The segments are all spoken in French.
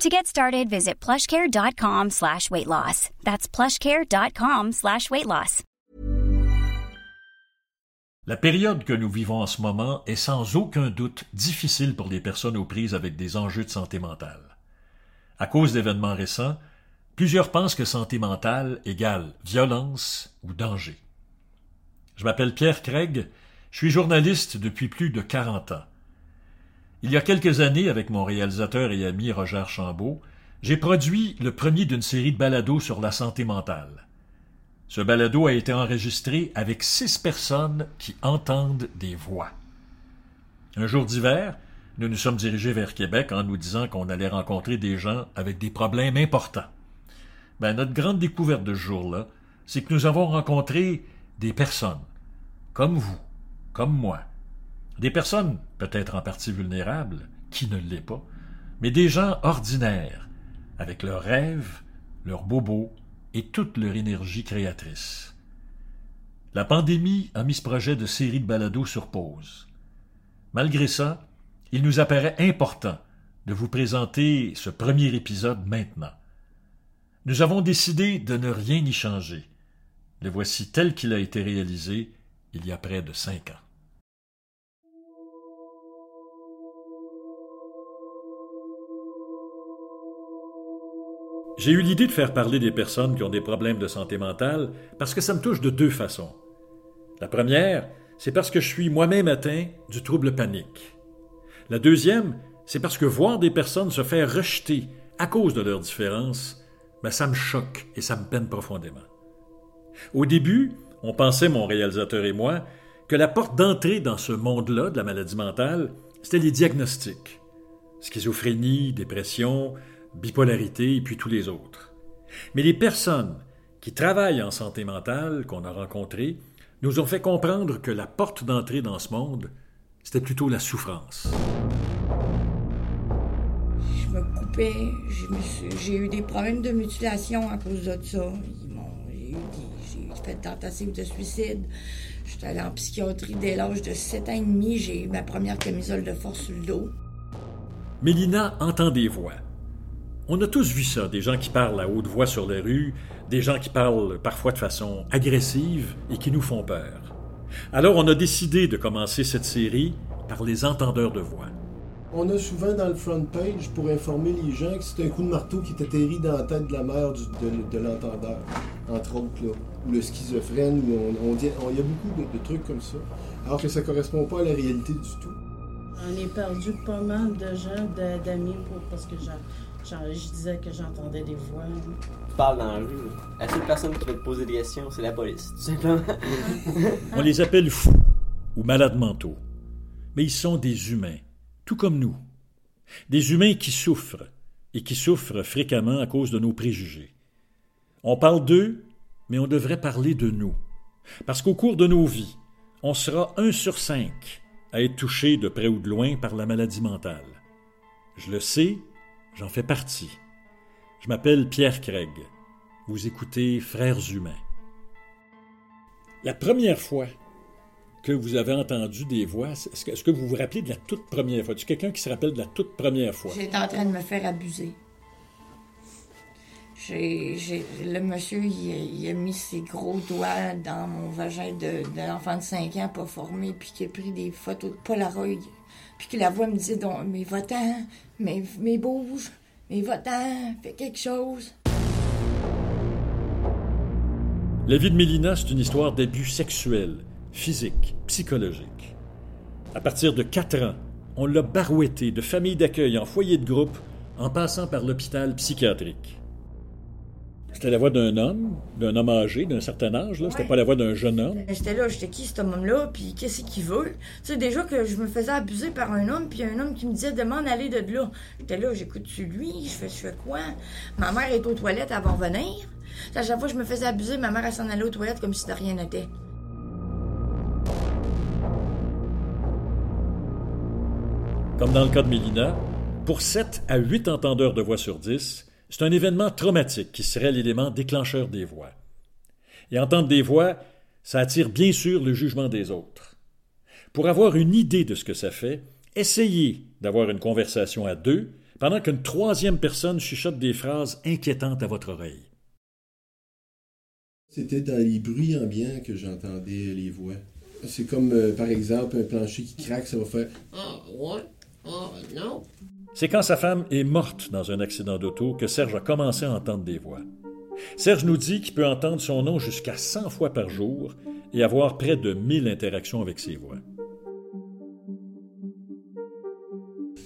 To get started, visit plushcare.com slash weight loss. That's plushcare.com slash weight loss. La période que nous vivons en ce moment est sans aucun doute difficile pour les personnes aux prises avec des enjeux de santé mentale. À cause d'événements récents, plusieurs pensent que santé mentale égale violence ou danger. Je m'appelle Pierre Craig, je suis journaliste depuis plus de 40 ans. Il y a quelques années, avec mon réalisateur et ami Roger Chambault, j'ai produit le premier d'une série de balados sur la santé mentale. Ce balado a été enregistré avec six personnes qui entendent des voix. Un jour d'hiver, nous nous sommes dirigés vers Québec en nous disant qu'on allait rencontrer des gens avec des problèmes importants. Ben, notre grande découverte de ce jour-là, c'est que nous avons rencontré des personnes, comme vous, comme moi, des personnes peut-être en partie vulnérables, qui ne l'est pas, mais des gens ordinaires, avec leurs rêves, leurs bobos et toute leur énergie créatrice. La pandémie a mis ce projet de série de balados sur pause. Malgré ça, il nous apparaît important de vous présenter ce premier épisode maintenant. Nous avons décidé de ne rien y changer. Le voici tel qu'il a été réalisé il y a près de cinq ans. J'ai eu l'idée de faire parler des personnes qui ont des problèmes de santé mentale parce que ça me touche de deux façons. La première, c'est parce que je suis moi-même atteint du trouble panique. La deuxième, c'est parce que voir des personnes se faire rejeter à cause de leurs différences, ben ça me choque et ça me peine profondément. Au début, on pensait, mon réalisateur et moi, que la porte d'entrée dans ce monde-là de la maladie mentale, c'était les diagnostics. Schizophrénie, dépression, bipolarité et puis tous les autres. Mais les personnes qui travaillent en santé mentale qu'on a rencontrées nous ont fait comprendre que la porte d'entrée dans ce monde, c'était plutôt la souffrance. Je me coupais, j'ai eu des problèmes de mutilation à cause de ça. J'ai fait une tentative de suicide. J'étais allée en psychiatrie dès l'âge de 7 ans et demi. J'ai eu ma première camisole de force sur le dos. Mélina entend des voix. On a tous vu ça, des gens qui parlent à haute voix sur les rues, des gens qui parlent parfois de façon agressive et qui nous font peur. Alors on a décidé de commencer cette série par les entendeurs de voix. On a souvent dans le front page pour informer les gens que c'est un coup de marteau qui est atterri dans la tête de la mère de, l'entendeur, entre autres, là. ou le schizophrène, on, dit, il y a beaucoup de, de, trucs comme ça, alors que ça correspond pas à la réalité du tout. On est perdu pas mal de gens, d'amis, parce que je disais que j'entendais des voix. Tu parles dans la rue. La seule personne qui va te poser des questions, c'est la police, tout simplement. On les appelle fous ou malades mentaux. Mais ils sont des humains, tout comme nous. Des humains qui souffrent, et qui souffrent fréquemment à cause de nos préjugés. On parle d'eux, mais on devrait parler de nous. Parce qu'au cours de nos vies, on sera un sur cinq à être touché de près ou de loin par la maladie mentale. Je le sais, j'en fais partie. Je m'appelle Pierre Craig. Vous écoutez Frères humains. La première fois que vous avez entendu des voix, est-ce que, vous vous rappelez de la toute première fois? Tu quelqu'un qui se rappelle de la toute première fois? J'étais en train de me faire abuser. Le monsieur, il, a mis ses gros doigts dans mon vagin de, l'enfant de 5 ans pas formé, puis qui a pris des photos de Polaroid. Puis que la voix me donc, mais va-t'en, mais, mais bouge, mais va-t'en, fais quelque chose. La vie de Mélina, c'est une histoire d'abus sexuels, physiques, psychologiques. À partir de 4 ans, on l'a barouetté de famille d'accueil en foyer de groupe en passant par l'hôpital psychiatrique. C'était la voix d'un homme, d'un homme âgé, d'un certain âge, là. C'était pas la voix d'un jeune homme. J'étais là, j'étais qui cet homme-là, puis qu'est-ce qu'il veut? Tu sais, déjà que je me faisais abuser par un homme, puis un homme qui me disait de m'en aller de là. J'étais là, j'écoute-tu lui? Je fais, je fais quoi? Ma mère est aux toilettes, elle va revenir. À chaque fois je me faisais abuser, ma mère, elle s'en allait aux toilettes comme si de rien n'était. Comme dans le cas de Mélina, pour 7 à 8 entendeurs de voix sur 10, c'est un événement traumatique qui serait l'élément déclencheur des voix. Et entendre des voix, ça attire bien sûr le jugement des autres. Pour avoir une idée de ce que ça fait, essayez d'avoir une conversation à deux pendant qu'une troisième personne chuchote des phrases inquiétantes à votre oreille. C'était dans les bruits ambiants que j'entendais les voix. C'est comme, euh, par exemple, un plancher qui craque, ça va faire Ah, ouais, ah, non. C'est quand sa femme est morte dans un accident d'auto que Serge a commencé à entendre des voix. Serge nous dit qu'il peut entendre son nom jusqu'à 100 fois par jour et avoir près de 1000 interactions avec ses voix.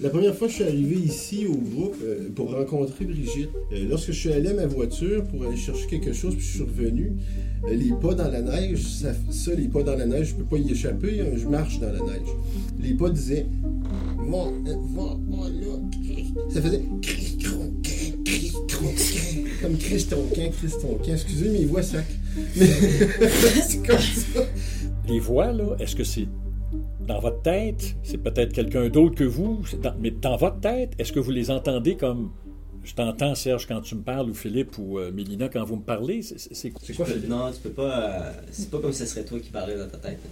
La première fois que je suis arrivé ici au groupe euh, pour rencontrer Brigitte, euh, lorsque je suis allé à ma voiture pour aller chercher quelque chose, puis je suis revenu, euh, les pas dans la neige, ça, les pas dans la neige, je peux pas y échapper, hein, je marche dans la neige. Les pas disaient Va, euh, va, va là. Ça faisait cri, cri, cron, cri. comme Christonquin, Christonquin. Excusez mes voix sac. Mais c'est comme ça. Les voix, là, est-ce que c'est dans votre tête? C'est peut-être quelqu'un d'autre que vous? Dans- mais dans votre tête, est-ce que vous les entendez comme je t'entends, Serge, quand tu me parles, ou Philippe, ou euh, Mélina, quand vous me parlez? C'est- quoi? Philippe? Non, tu peux pas. euh, c'est pas comme si ce serait toi qui parlais dans ta tête. hein.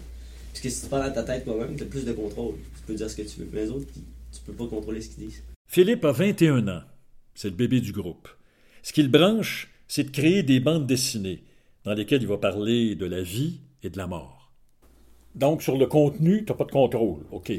Parce que si tu parles dans ta tête toi-même, tu as plus de contrôle. Tu peux dire ce que tu veux. Mais les autres, tu peux pas contrôler ce qu'ils disent. Philippe a 21 ans. C'est le bébé du groupe. Ce qui le branche, c'est de créer des bandes dessinées dans lesquelles il va parler de la vie et de la mort. Donc, sur le contenu, tu n'as pas de contrôle. OK.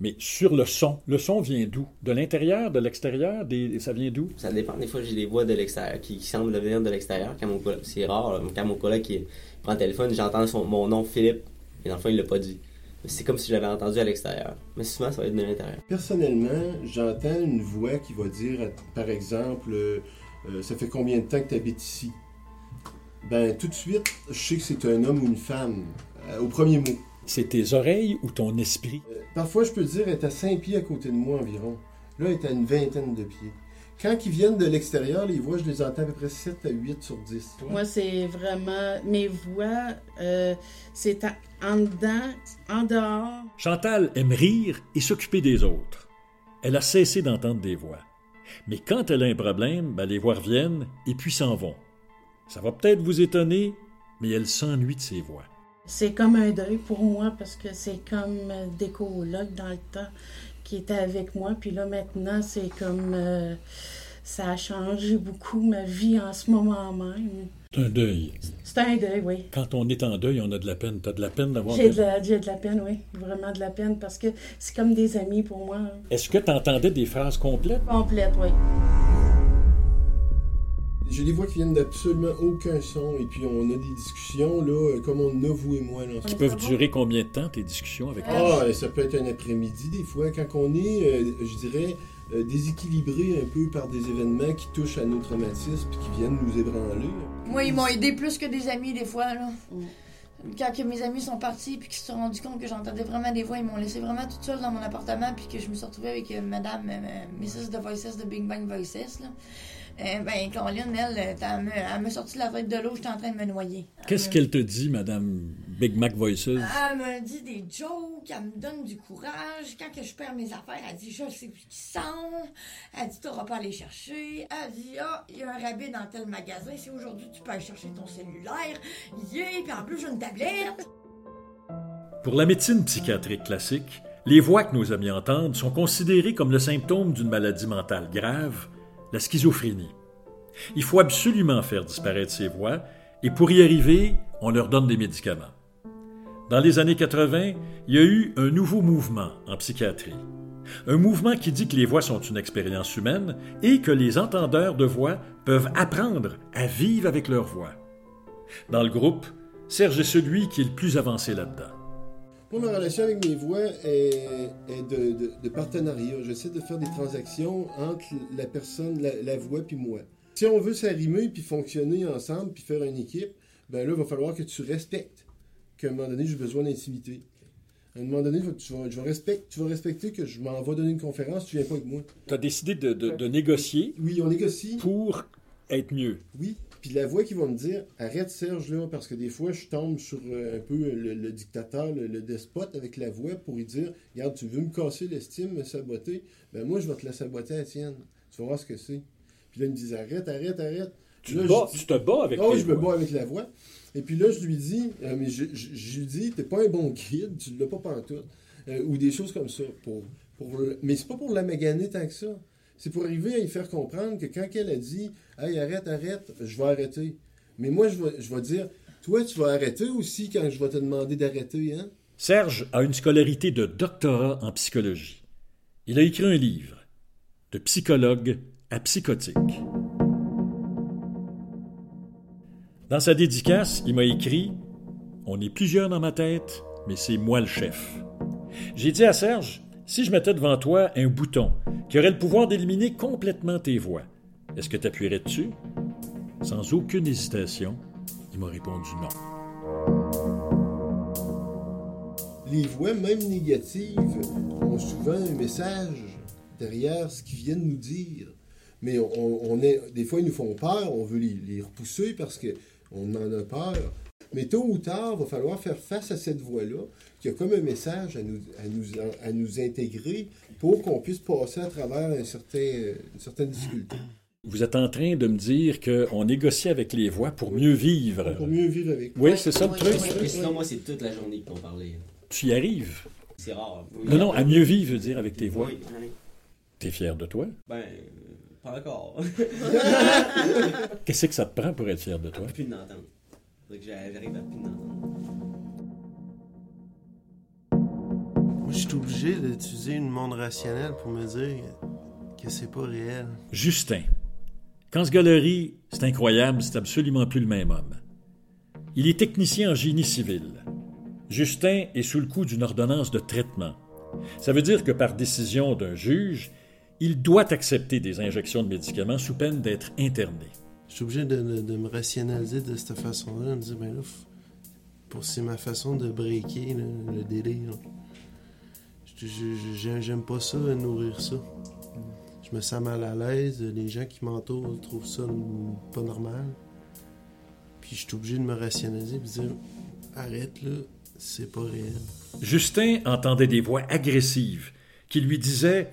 Mais sur le son, le son vient d'où? De l'intérieur, de l'extérieur? Des... Ça vient d'où? Ça dépend. Des fois, j'ai des voix de l'extérieur qui, qui semblent venir de l'extérieur. Quand mon collègue, c'est rare. là. Quand mon collègue qui prend le téléphone, j'entends son, mon nom Philippe, et dans le fond, il l'a pas dit. C'est comme si je l'avais entendu à l'extérieur. Mais souvent, ça va être de l'intérieur. Personnellement, j'entends une voix qui va dire, par exemple, euh, euh, ça fait combien de temps que tu habites ici? Ben, tout de suite, je sais que c'est un homme ou une femme, euh, au premier mot. C'est tes oreilles ou ton esprit? Euh, parfois, je peux dire, elle est à 5 pieds à côté de moi environ. Là, elle est à une vingtaine de pieds. Quand ils viennent de l'extérieur, les voix, je les entends à peu près 7 à 8 sur 10. Moi, c'est vraiment. Mes voix, euh, c'est en, en dedans, en dehors. Chantal aime rire et s'occuper des autres. Elle a cessé d'entendre des voix. Mais quand elle a un problème, ben, les voix reviennent et puis s'en vont. Ça va peut-être vous étonner, mais elle s'ennuie de ses voix. C'est comme un deuil pour moi parce que c'est comme des colocs dans le temps qui étaient avec moi. Puis là, maintenant, c'est comme. euh, ça a changé beaucoup ma vie en ce moment même. C'est un deuil. C'est un deuil, oui. Quand on est en deuil, on a de la peine. T'as de la peine d'avoir... J'ai de, la, j'ai de la peine, oui. Vraiment de la peine parce que c'est comme des amis pour moi. hein. Est-ce que tu entendais des phrases complètes? Complète, oui. J'ai des voix qui viennent d'absolument aucun son, et puis on a des discussions, là, euh, comme on a, vous et moi. Là, Qui peuvent durer combien de temps, tes discussions avec Ah, et ça peut être un après-midi des fois, quand on est, euh, je dirais, euh, déséquilibré un peu par des événements qui touchent à nos traumatismes puis qui viennent nous ébranler. Moi, ils m'ont aidé plus que des amis, des fois, là. Quand que mes amis sont partis puis qu'ils se sont rendus compte que j'entendais vraiment des voix, ils m'ont laissé vraiment toute seule dans mon appartement puis que je me suis retrouvée avec euh, madame euh, Mrs. The Voices de Big Bang Voices, là. Euh, ben, Caroline, elle, euh, elle m'a sorti la tête de l'eau, j'étais en train de me noyer. Qu'est-ce qu'elle te dit, Madame Big Mac Voices? Elle me dit des jokes, elle me donne du courage. Quand que je perds mes affaires, elle dit Je sais plus qui sont. Elle dit T'auras pas à les chercher. Elle dit Ah, il y a un rabais dans tel magasin. Si aujourd'hui tu peux aller chercher ton cellulaire, yeah, puis en plus j'ai une tablette. Pour la médecine psychiatrique classique, les voix que nos amis entendent sont considérées comme le symptôme d'une maladie mentale grave, la schizophrénie. Il faut absolument faire disparaître ces voix, et pour y arriver, on leur donne des médicaments. Dans les années 80, il y a eu un nouveau mouvement en psychiatrie. Un mouvement qui dit que les voix sont une expérience humaine et que les entendeurs de voix peuvent apprendre à vivre avec leur voix. Dans le groupe, Serge est celui qui est le plus avancé là-dedans. Moi, ma relation avec mes voix est, de, partenariat. J'essaie de faire des transactions entre la personne, la, voix, puis moi. Si on veut s'arrimer, puis fonctionner ensemble, puis faire une équipe, ben là, il va falloir que tu respectes qu'à un moment donné, j'ai besoin d'intimité. À un moment donné, tu vas, tu vas respecter que je m'en vais donner une conférence, tu viens pas avec moi. Tu as décidé de, de négocier. Oui, on négocie. Pour être mieux. Oui, puis la voix qui va me dire arrête Serge là, parce que des fois je tombe sur euh, un peu le, dictateur, le, despote avec la voix pour lui dire Regarde, tu veux me casser l'estime, me saboter, ben moi je vais te la saboter à la tienne. Tu vas voir ce que c'est. Puis là, il me dit arrête, arrête, arrête. Tu, te bats avec oh, je me bats avec la voix. Et puis là, je lui dis, euh, mais je, je, lui dis, t'es pas un bon guide, tu l'as pas pantoute. Euh, ou des choses comme ça. Pour, pour, mais c'est pas pour la maganer tant que ça. C'est pour arriver à y faire comprendre que quand elle a dit Hey, arrête, arrête, je vais arrêter. Mais moi, je vais, je vais dire Toi, tu vas arrêter aussi quand je vais te demander d'arrêter, hein? Serge a une scolarité de doctorat en psychologie. Il a écrit un livre, De psychologue à psychotique. Dans sa dédicace, il m'a écrit On est plusieurs dans ma tête, mais c'est moi le chef. J'ai dit à Serge Si je mettais devant toi un bouton qui aurait le pouvoir d'éliminer complètement tes voix. Est-ce que tu appuierais dessus? Sans aucune hésitation, il m'a répondu non. Les voix, même négatives, ont souvent un message derrière ce qu'ils viennent nous dire. Mais on, est, des fois, ils nous font peur, on veut les, les repousser parce qu'on en a peur. Mais tôt ou tard, il va falloir faire face à cette voix-là, qui a comme un message à nous, à nous, à nous intégrer pour qu'on puisse passer à travers un certain, une certaine difficulté. Vous êtes en train de me dire qu'on négocie avec les voix pour mieux vivre. Pour mieux vivre avec. Oui, c'est ça le truc. sinon, moi, c'est toute la journée qu'on parlait. Tu y arrives. C'est rare. Non, non, à mieux vivre, veut dire, avec tes voix. Oui, T'es fier de toi? Ben, pas encore. Qu'est-ce que ça te prend pour être fier de toi? Plus J'arrive à. Moi, je suis obligé d'utiliser une monde rationnel pour me dire que c'est pas réel. Justin. Quand ce galerie, c'est incroyable, c'est absolument plus le même homme. Il est technicien en génie civil. Justin est sous le coup d'une ordonnance de traitement. Ça veut dire que par décision d'un juge, il doit accepter des injections de médicaments sous peine d'être interné. Je suis obligé de, me rationaliser de cette façon-là, de me dire, ben là, pour c'est ma façon de breaker le délire. J'aime pas ça, nourrir ça. Je me sens mal à l'aise. Les gens qui m'entourent trouvent ça pas normal. Puis je suis obligé de me rationaliser et de dire arrête là, c'est pas réel. Justin entendait des voix agressives qui lui disaient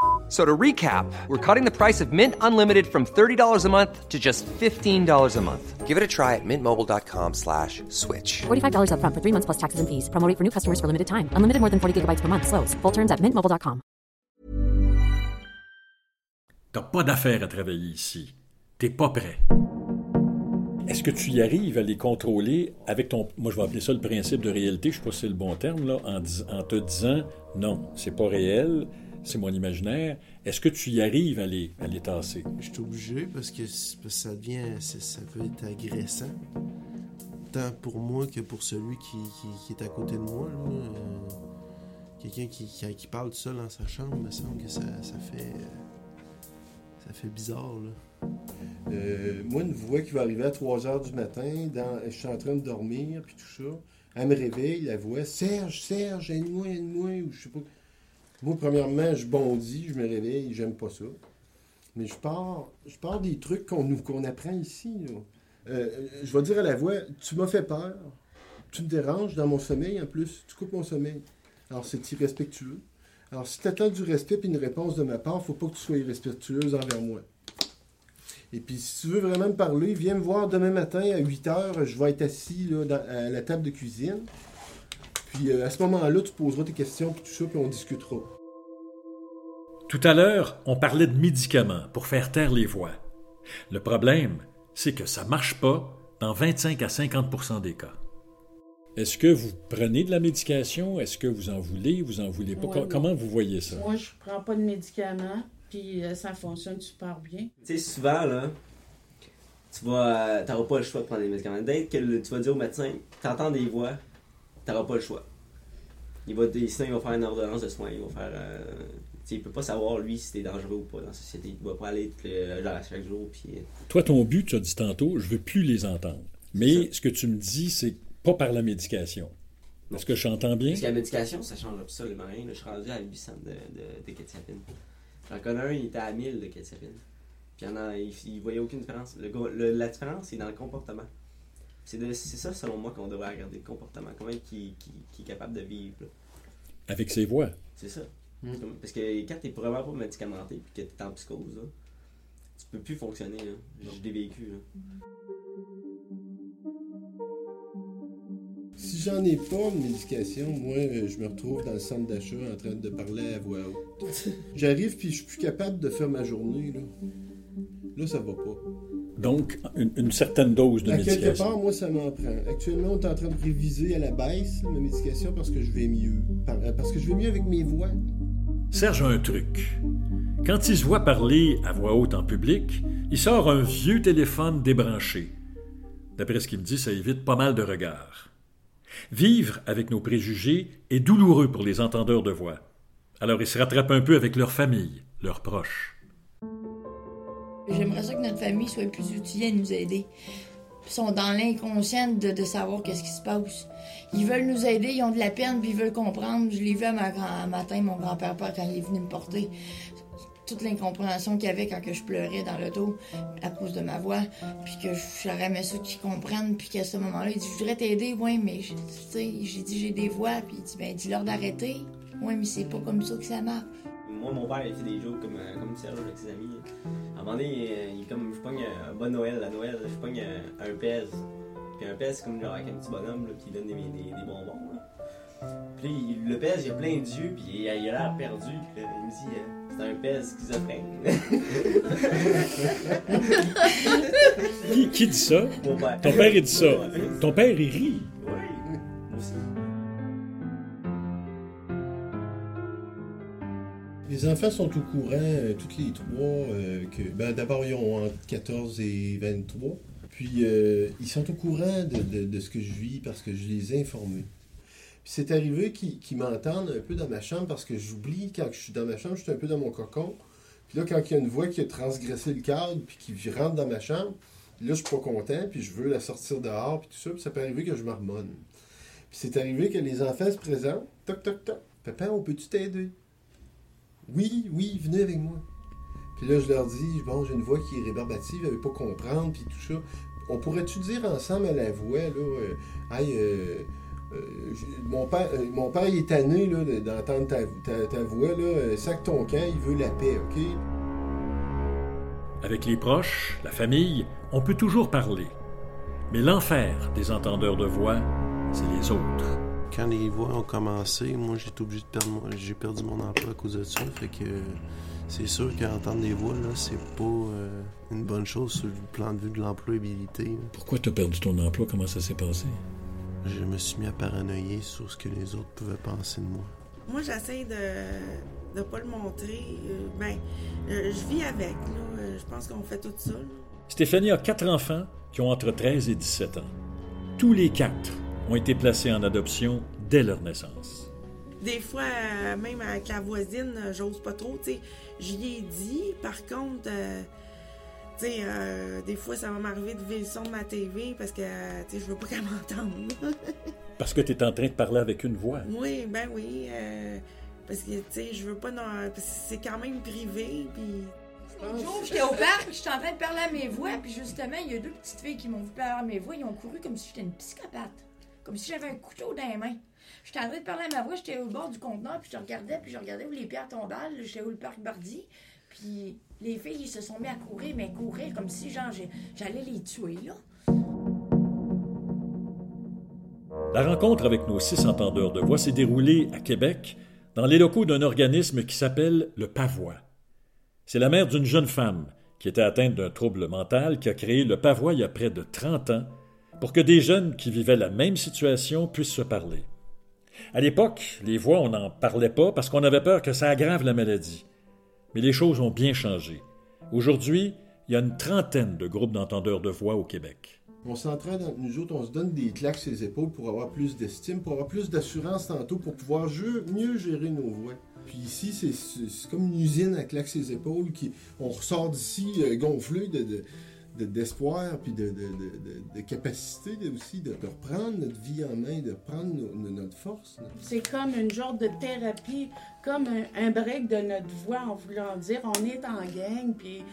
So to recap, we're cutting the price of Mint Unlimited from $30 a month to just $15 a month. Give it a try at mintmobile.com slash switch. $45 up front for three months plus taxes and fees. Promoting for new customers for limited time. Unlimited more than 40 gigabytes per month. Slows. Full terms at mintmobile.com. T'as pas d'affaires à travailler ici. T'es pas prêt. Est-ce que tu y arrives à les contrôler avec ton... Moi, je vais appeler ça le principe de réalité, je sais pas si c'est le bon terme, là, en, en te disant, non, c'est pas réel, c'est mon imaginaire. Est-ce que tu y arrives à les, à les tasser? Je suis obligé parce que, ça devient, ça peut être agressant. Tant pour moi que pour celui qui, qui, est à côté de moi. Euh, quelqu'un qui, qui, parle seul dans sa chambre, me semble que ça, ça fait. Ça fait bizarre, là. Euh, moi, une voix qui va arriver à 3 h du matin, dans, je suis en train de dormir, puis tout ça. Elle me réveille, la voix Serge, Serge, aide-moi, aide-moi, ou je sais pas. Moi, premièrement, je bondis, je me réveille, j'aime pas ça. Mais je pars, je des trucs qu'on apprend ici. Euh, je vais dire à la voix, tu m'as fait peur, tu me déranges dans mon sommeil en plus, tu coupes mon sommeil. Alors c'est irrespectueux. Alors si tu attends du respect et une réponse de ma part, faut pas que tu sois irrespectueuse envers moi. Et puis si tu veux vraiment me parler, viens me voir demain matin à 8 h, je vais être assis là, à la table de cuisine. Puis euh, à ce moment-là, tu poseras tes questions, puis tout ça, puis on discutera. Tout à l'heure, on parlait de médicaments pour faire taire les voix. Le problème, c'est que ça marche pas dans 25 à 50% des cas. Est-ce que vous prenez de la médication? Est-ce que vous en voulez? Vous en voulez pas? Ouais. Comment vous voyez ça? Moi, je prends pas de médicaments, puis euh, ça fonctionne super bien. Tu sais, souvent, là, tu vas. euh, T'auras pas le choix de prendre des médicaments. Dès que le- tu vas dire au médecin, t'entends des voix, t'auras pas le choix. Il va, sinon, il va faire une ordonnance de soins. Il va faire. euh, il peut pas savoir, lui, si t'es dangereux ou pas dans la société. Il va pas aller te le genre à chaque jour. Puis, euh, Toi, ton but, tu as dit tantôt, je veux plus les entendre. Mais ce que tu me dis, c'est pas par la médication. Est-ce que j'entends bien? Parce que la médication, ça change absolument rien. Je suis rendu à 800 de, de, de. J'en connais un, il était à 1000 de kétiapine. Puis il, en a, il, il voyait aucune différence. Le- la différence, c'est dans le comportement. C'est ça, selon moi, qu'on devrait regarder le comportement. Comment qui, qui, qui est capable de vivre. là. Avec ses voix. C'est ça. Comme- Parce que quand t'es vraiment pas médicamenté puis que t'es en psychose, là, tu peux plus fonctionner. là. Je l'ai vécu. Là. Si j'en ai pas de médication, moi, euh, je me retrouve dans le centre d'achat en train de parler à voix haute. J'arrive puis je suis plus capable de faire ma journée, là. Là, ça va pas. Donc, une, une certaine dose de à quelque médication. part, moi, ça m'en prend. Actuellement, on est en train de réviser à la baisse ma médication parce que je vais mieux. Euh, Parce que je vais mieux avec mes voix. Serge a un truc. Quand il se voit parler à voix haute en public, il sort un vieux téléphone débranché. D'après ce qu'il me dit, ça évite pas mal de regards. Vivre avec nos préjugés est douloureux pour les entendeurs de voix. Alors ils se rattrapent un peu avec leur famille, leurs proches. J'aimerais ça que notre famille soit plus outillée à nous aider. Ils sont dans l'inconscient de, savoir qu'est-ce qui se passe. Ils veulent nous aider, ils ont de la peine, puis ils veulent comprendre. Je l'ai vu à ma grand- matin, mon grand-père, père, quand il est venu me porter. Toute l'incompréhension qu'il y avait quand je pleurais dans l'auto à cause de ma voix, puis que j'aurais aimé ça qu'ils comprennent, puis qu'à ce moment-là, il dit Je voudrais t'aider, oui, mais j'ai dit J'ai des voix, puis il dit Ben, dis-leur d'arrêter. Oui, mais c'est pas comme ça que ça marche. Moi, mon père, il fait des jokes comme, euh, comme Serge avec ses amis. Un moment donné, il, il comme, je pogne un bon Noël, à Noël, je pogne un, un pèse. Puis un pèse, c'est comme genre avec un petit bonhomme là, qui donne des, des, des bonbons. Là. Puis le pèse, il a plein d'yeux, puis il, a il a l'air perdu. Puis là, il me dit, euh, c'est un pèse schizophrène. Qui, qui dit ça? Mon père. Ton père, il dit ça. Ton père, il rit. Oui, moi aussi. Les enfants sont au courant, euh, toutes les trois, euh, ben, d'abord, ils ont entre 14 et 23. Puis, euh, ils sont au courant de, ce que je vis parce que je les ai informés. Puis, c'est arrivé qu'ils qu'ils m'entendent un peu dans ma chambre parce que j'oublie, quand je suis dans ma chambre, je suis un peu dans mon cocon. Puis là, quand il y a une voix qui a transgressé le cadre puis qui rentre dans ma chambre, là, je suis pas content, puis je veux la sortir dehors, puis tout ça. Puis, ça peut arriver que je marmonne. Puis, c'est arrivé que les enfants se présentent. Toc, toc, toc. Papa, on peut-tu t'aider? Oui, oui, venez avec moi. Puis là, je leur dis, bon, j'ai une voix qui est rébarbative, elle veut pas comprendre, puis tout ça. On pourrait-tu dire ensemble à la voix, là, euh, euh, euh, mon, père, mon père, est tanné, d'entendre ta, voix, là, sac ton camp, il veut la paix, OK? Avec les proches, la famille, on peut toujours parler. Mais l'enfer des entendeurs de voix, c'est les autres. Quand les voix ont commencé, moi j'ai été obligé de perdre mon- j'ai perdu mon emploi à cause de ça. Fait que c'est sûr qu'entendre des voix, là, c'est pas euh, une bonne chose sur le plan de vue de l'employabilité. là. Pourquoi tu as perdu ton emploi? Comment ça s'est passé? Je me suis mis à paranoïer sur ce que les autres pouvaient penser de moi. Moi, j'essaie de ne pas le montrer. Euh, ben, euh, je vis avec. là. Je pense qu'on fait tout ça. là. Stéphanie a quatre enfants qui ont entre 13 et 17 ans. Tous les quatre ont été placés en adoption dès leur naissance. Des fois, euh, même avec la voisine, j'ose pas trop. Tu sais, j'y ai dit. Par contre, euh, tu sais, euh, des fois, ça va m'arriver de le son de ma TV parce que, tu sais, je veux pas qu'elle m'entende. Parce que tu es en train de parler avec une voix. oui, ben oui. euh, parce que, tu sais, je veux pas. non- c'est quand même privé. Puis. Un jour, j'étais au parc, j'étais en train de parler à mes voix, puis justement, il y a deux petites filles qui m'ont vu parler à mes voix, ils ont couru comme si j'étais une psychopathe. Comme si j'avais un couteau dans les mains. J'étais en train de parler à ma voix, j'étais au bord du conteneur, puis je regardais, puis je regardais où les pierres tombaient, j'étais où le parc Bardi. Puis les filles, ils se sont mis à courir, mais courir comme si, genre, j'allais les tuer, là. La rencontre avec nos six entendeurs de voix s'est déroulée à Québec, dans les locaux d'un organisme qui s'appelle le Pavois. C'est la mère d'une jeune femme qui était atteinte d'un trouble mental, qui a créé le Pavois il y a près de 30 ans pour que des jeunes qui vivaient la même situation puissent se parler. À l'époque, les voix, on n'en parlait pas parce qu'on avait peur que ça aggrave la maladie. Mais les choses ont bien changé. Aujourd'hui, il y a une trentaine de groupes d'entendeurs de voix au Québec. On s'entraîne entre nous autres, on se donne des claques sur les épaules pour avoir plus d'estime, pour avoir plus d'assurance tantôt, pour pouvoir mieux gérer nos voix. Puis ici, c'est comme une usine à claques ses épaules. Qui, on ressort d'ici euh, gonflé de, d'espoir puis de, de, capacité aussi de, reprendre notre vie en main, de reprendre notre force. C'est comme une genre de thérapie, comme un, break de notre voix en voulant dire on est en gang, puis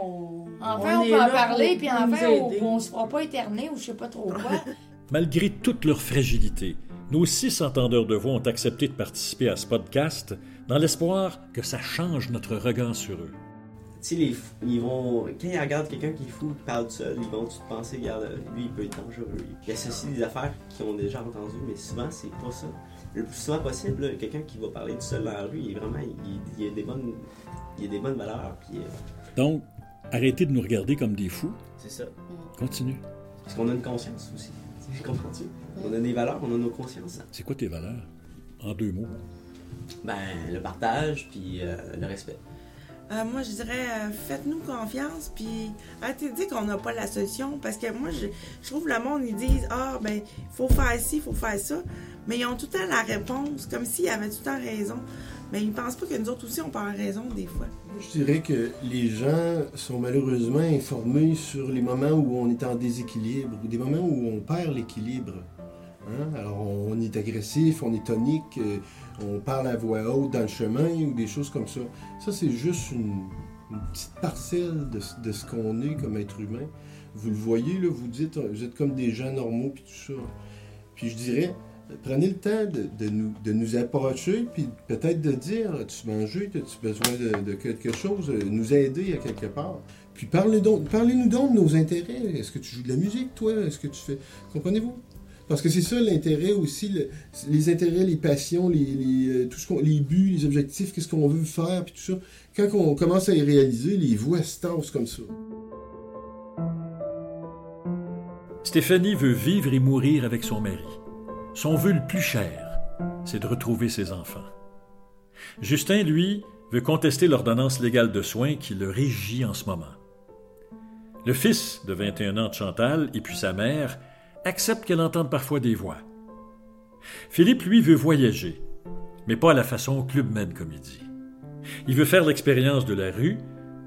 on, enfin, on, peut en parler, puis enfin, on, on se fera pas éterner ou je sais pas trop quoi. Malgré toute leur fragilité, nos six entendeurs de voix ont accepté de participer à ce podcast dans l'espoir que ça change notre regard sur eux. Tu sais, ils vont, quand ils regardent quelqu'un qui est fou, qui parle tout seul, ils vont tout penser, regarde, lui, il peut être dangereux. Il associe des affaires qu'ils ont déjà entendues, mais souvent, c'est pas ça. Le plus souvent possible, quelqu'un qui va parler tout seul dans la rue, il, vraiment, il, il, a des bonnes, il a des bonnes valeurs. Puis, euh, Donc, arrêtez de nous regarder comme des fous. C'est ça. Continue. Parce qu'on a une conscience aussi. Comprends-tu? On a des valeurs, on a nos consciences. C'est quoi tes valeurs? En deux mots. Ben, le partage, puis euh, le respect. Euh, moi, je dirais, euh, faites-nous confiance, puis arrêtez de qu'on n'a pas la solution, parce que moi, je, trouve le monde, ils disent, ah, ben, il faut faire ci, faut faire ça, mais ils ont tout le temps la réponse, comme s'ils avaient tout le temps raison. Mais ils ne pensent pas que nous autres aussi, on parle raison des fois. Je dirais que les gens sont malheureusement informés sur les moments où on est en déséquilibre, ou des moments où on perd l'équilibre. Hein? Alors, on est agressif, on est tonique, euh, on parle à voix haute dans le chemin ou des choses comme ça. Ça, c'est juste une, petite parcelle de, ce qu'on est comme être humain. Vous le voyez, là, vous dites, vous êtes comme des gens normaux, puis tout ça. Puis je dirais, prenez le temps de, nous, approcher, puis peut-être de dire, as-tu mangé, as-tu besoin de, quelque chose, nous aider à quelque part. Puis parlez-nous donc, parlez donc de nos intérêts. Est-ce que tu joues de la musique, toi? Est-ce que tu fais... Comprenez-vous? Parce que c'est ça l'intérêt aussi, les intérêts, les passions, les, euh, tout ce les buts, les objectifs, qu'est-ce qu'on veut faire, puis tout ça. Quand on commence à y réaliser, les voix se tassent comme ça. Stéphanie veut vivre et mourir avec son mari. Son vœu le plus cher, c'est de retrouver ses enfants. Justin, lui, veut contester l'ordonnance légale de soins qui le régit en ce moment. Le fils de 21 ans de Chantal et puis sa mère accepte qu'elle entende parfois des voix. Philippe, lui, veut voyager, mais pas à la façon Club comme il dit. Il veut faire l'expérience de la rue,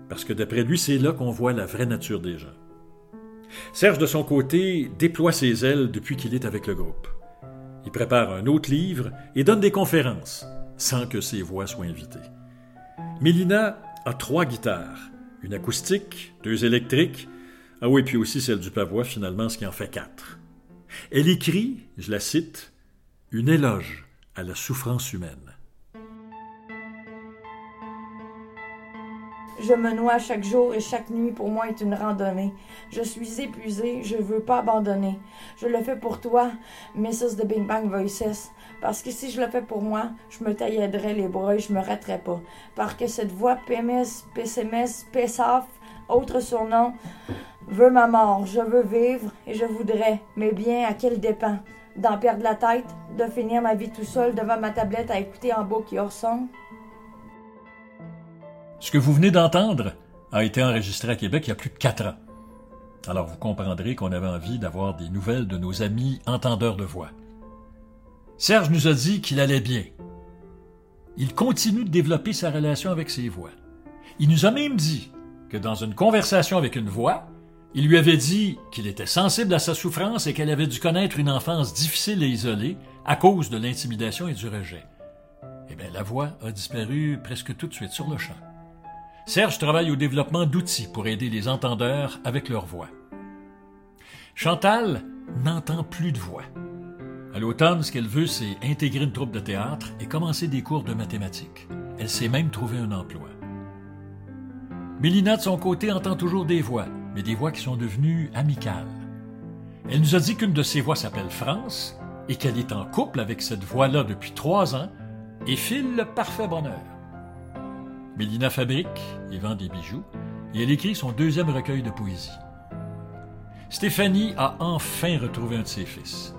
parce que d'après lui, c'est là qu'on voit la vraie nature des gens. Serge, de son côté, déploie ses ailes depuis qu'il est avec le groupe. Il prépare un autre livre et donne des conférences, sans que ses voix soient invitées. Mélina a trois guitares, une acoustique, deux électriques, ah oui, puis aussi celle du pavois, finalement, ce qui en fait quatre. Elle écrit, je la cite, une éloge à la souffrance humaine. Je me noie chaque jour et chaque nuit pour moi est une randonnée. Je suis épuisée, je veux pas abandonner. Je le fais pour toi, Mrs. de Bing Bang Voices, parce que si je le fais pour moi, je me taillerais les bras et je me raterais pas. Parce que cette voix PMS, PCMS, PSAF, autre surnom, veux ma mort, je veux vivre et je voudrais, mais bien à quel dépend D'en perdre la tête, de finir ma vie tout seul devant ma tablette à écouter en beau qui hors son? Ce que vous venez d'entendre a été enregistré à Québec il y a plus de quatre ans. Alors vous comprendrez qu'on avait envie d'avoir des nouvelles de nos amis entendeurs de voix. Serge nous a dit qu'il allait bien. Il continue de développer sa relation avec ses voix. Il nous a même dit que dans une conversation avec une voix, il lui avait dit qu'il était sensible à sa souffrance et qu'elle avait dû connaître une enfance difficile et isolée à cause de l'intimidation et du rejet. Eh bien, la voix a disparu presque tout de suite sur le champ. Serge travaille au développement d'outils pour aider les entendeurs avec leur voix. Chantal n'entend plus de voix. À l'automne, ce qu'elle veut, c'est intégrer une troupe de théâtre et commencer des cours de mathématiques. Elle s'est même trouvé un emploi. Mélina, de son côté, entend toujours des voix, mais des voix qui sont devenues amicales. Elle nous a dit qu'une de ses voix s'appelle France et qu'elle est en couple avec cette voix-là depuis trois ans et file le parfait bonheur. Mélina fabrique et vend des bijoux et elle écrit son deuxième recueil de poésie. Stéphanie a enfin retrouvé un de ses fils.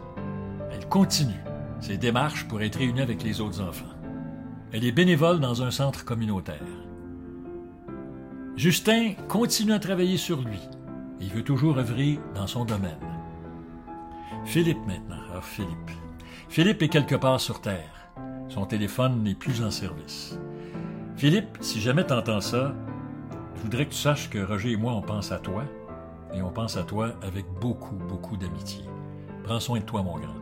Elle continue ses démarches pour être réunie avec les autres enfants. Elle est bénévole dans un centre communautaire. Justin continue à travailler sur lui. Il veut toujours œuvrer dans son domaine. Philippe maintenant. Philippe. Philippe est quelque part sur Terre. Son téléphone n'est plus en service. Philippe, si jamais t'entends ça, je voudrais que tu saches que Roger et moi, on pense à toi, et on pense à toi avec beaucoup, beaucoup d'amitié. Prends soin de toi, mon grand.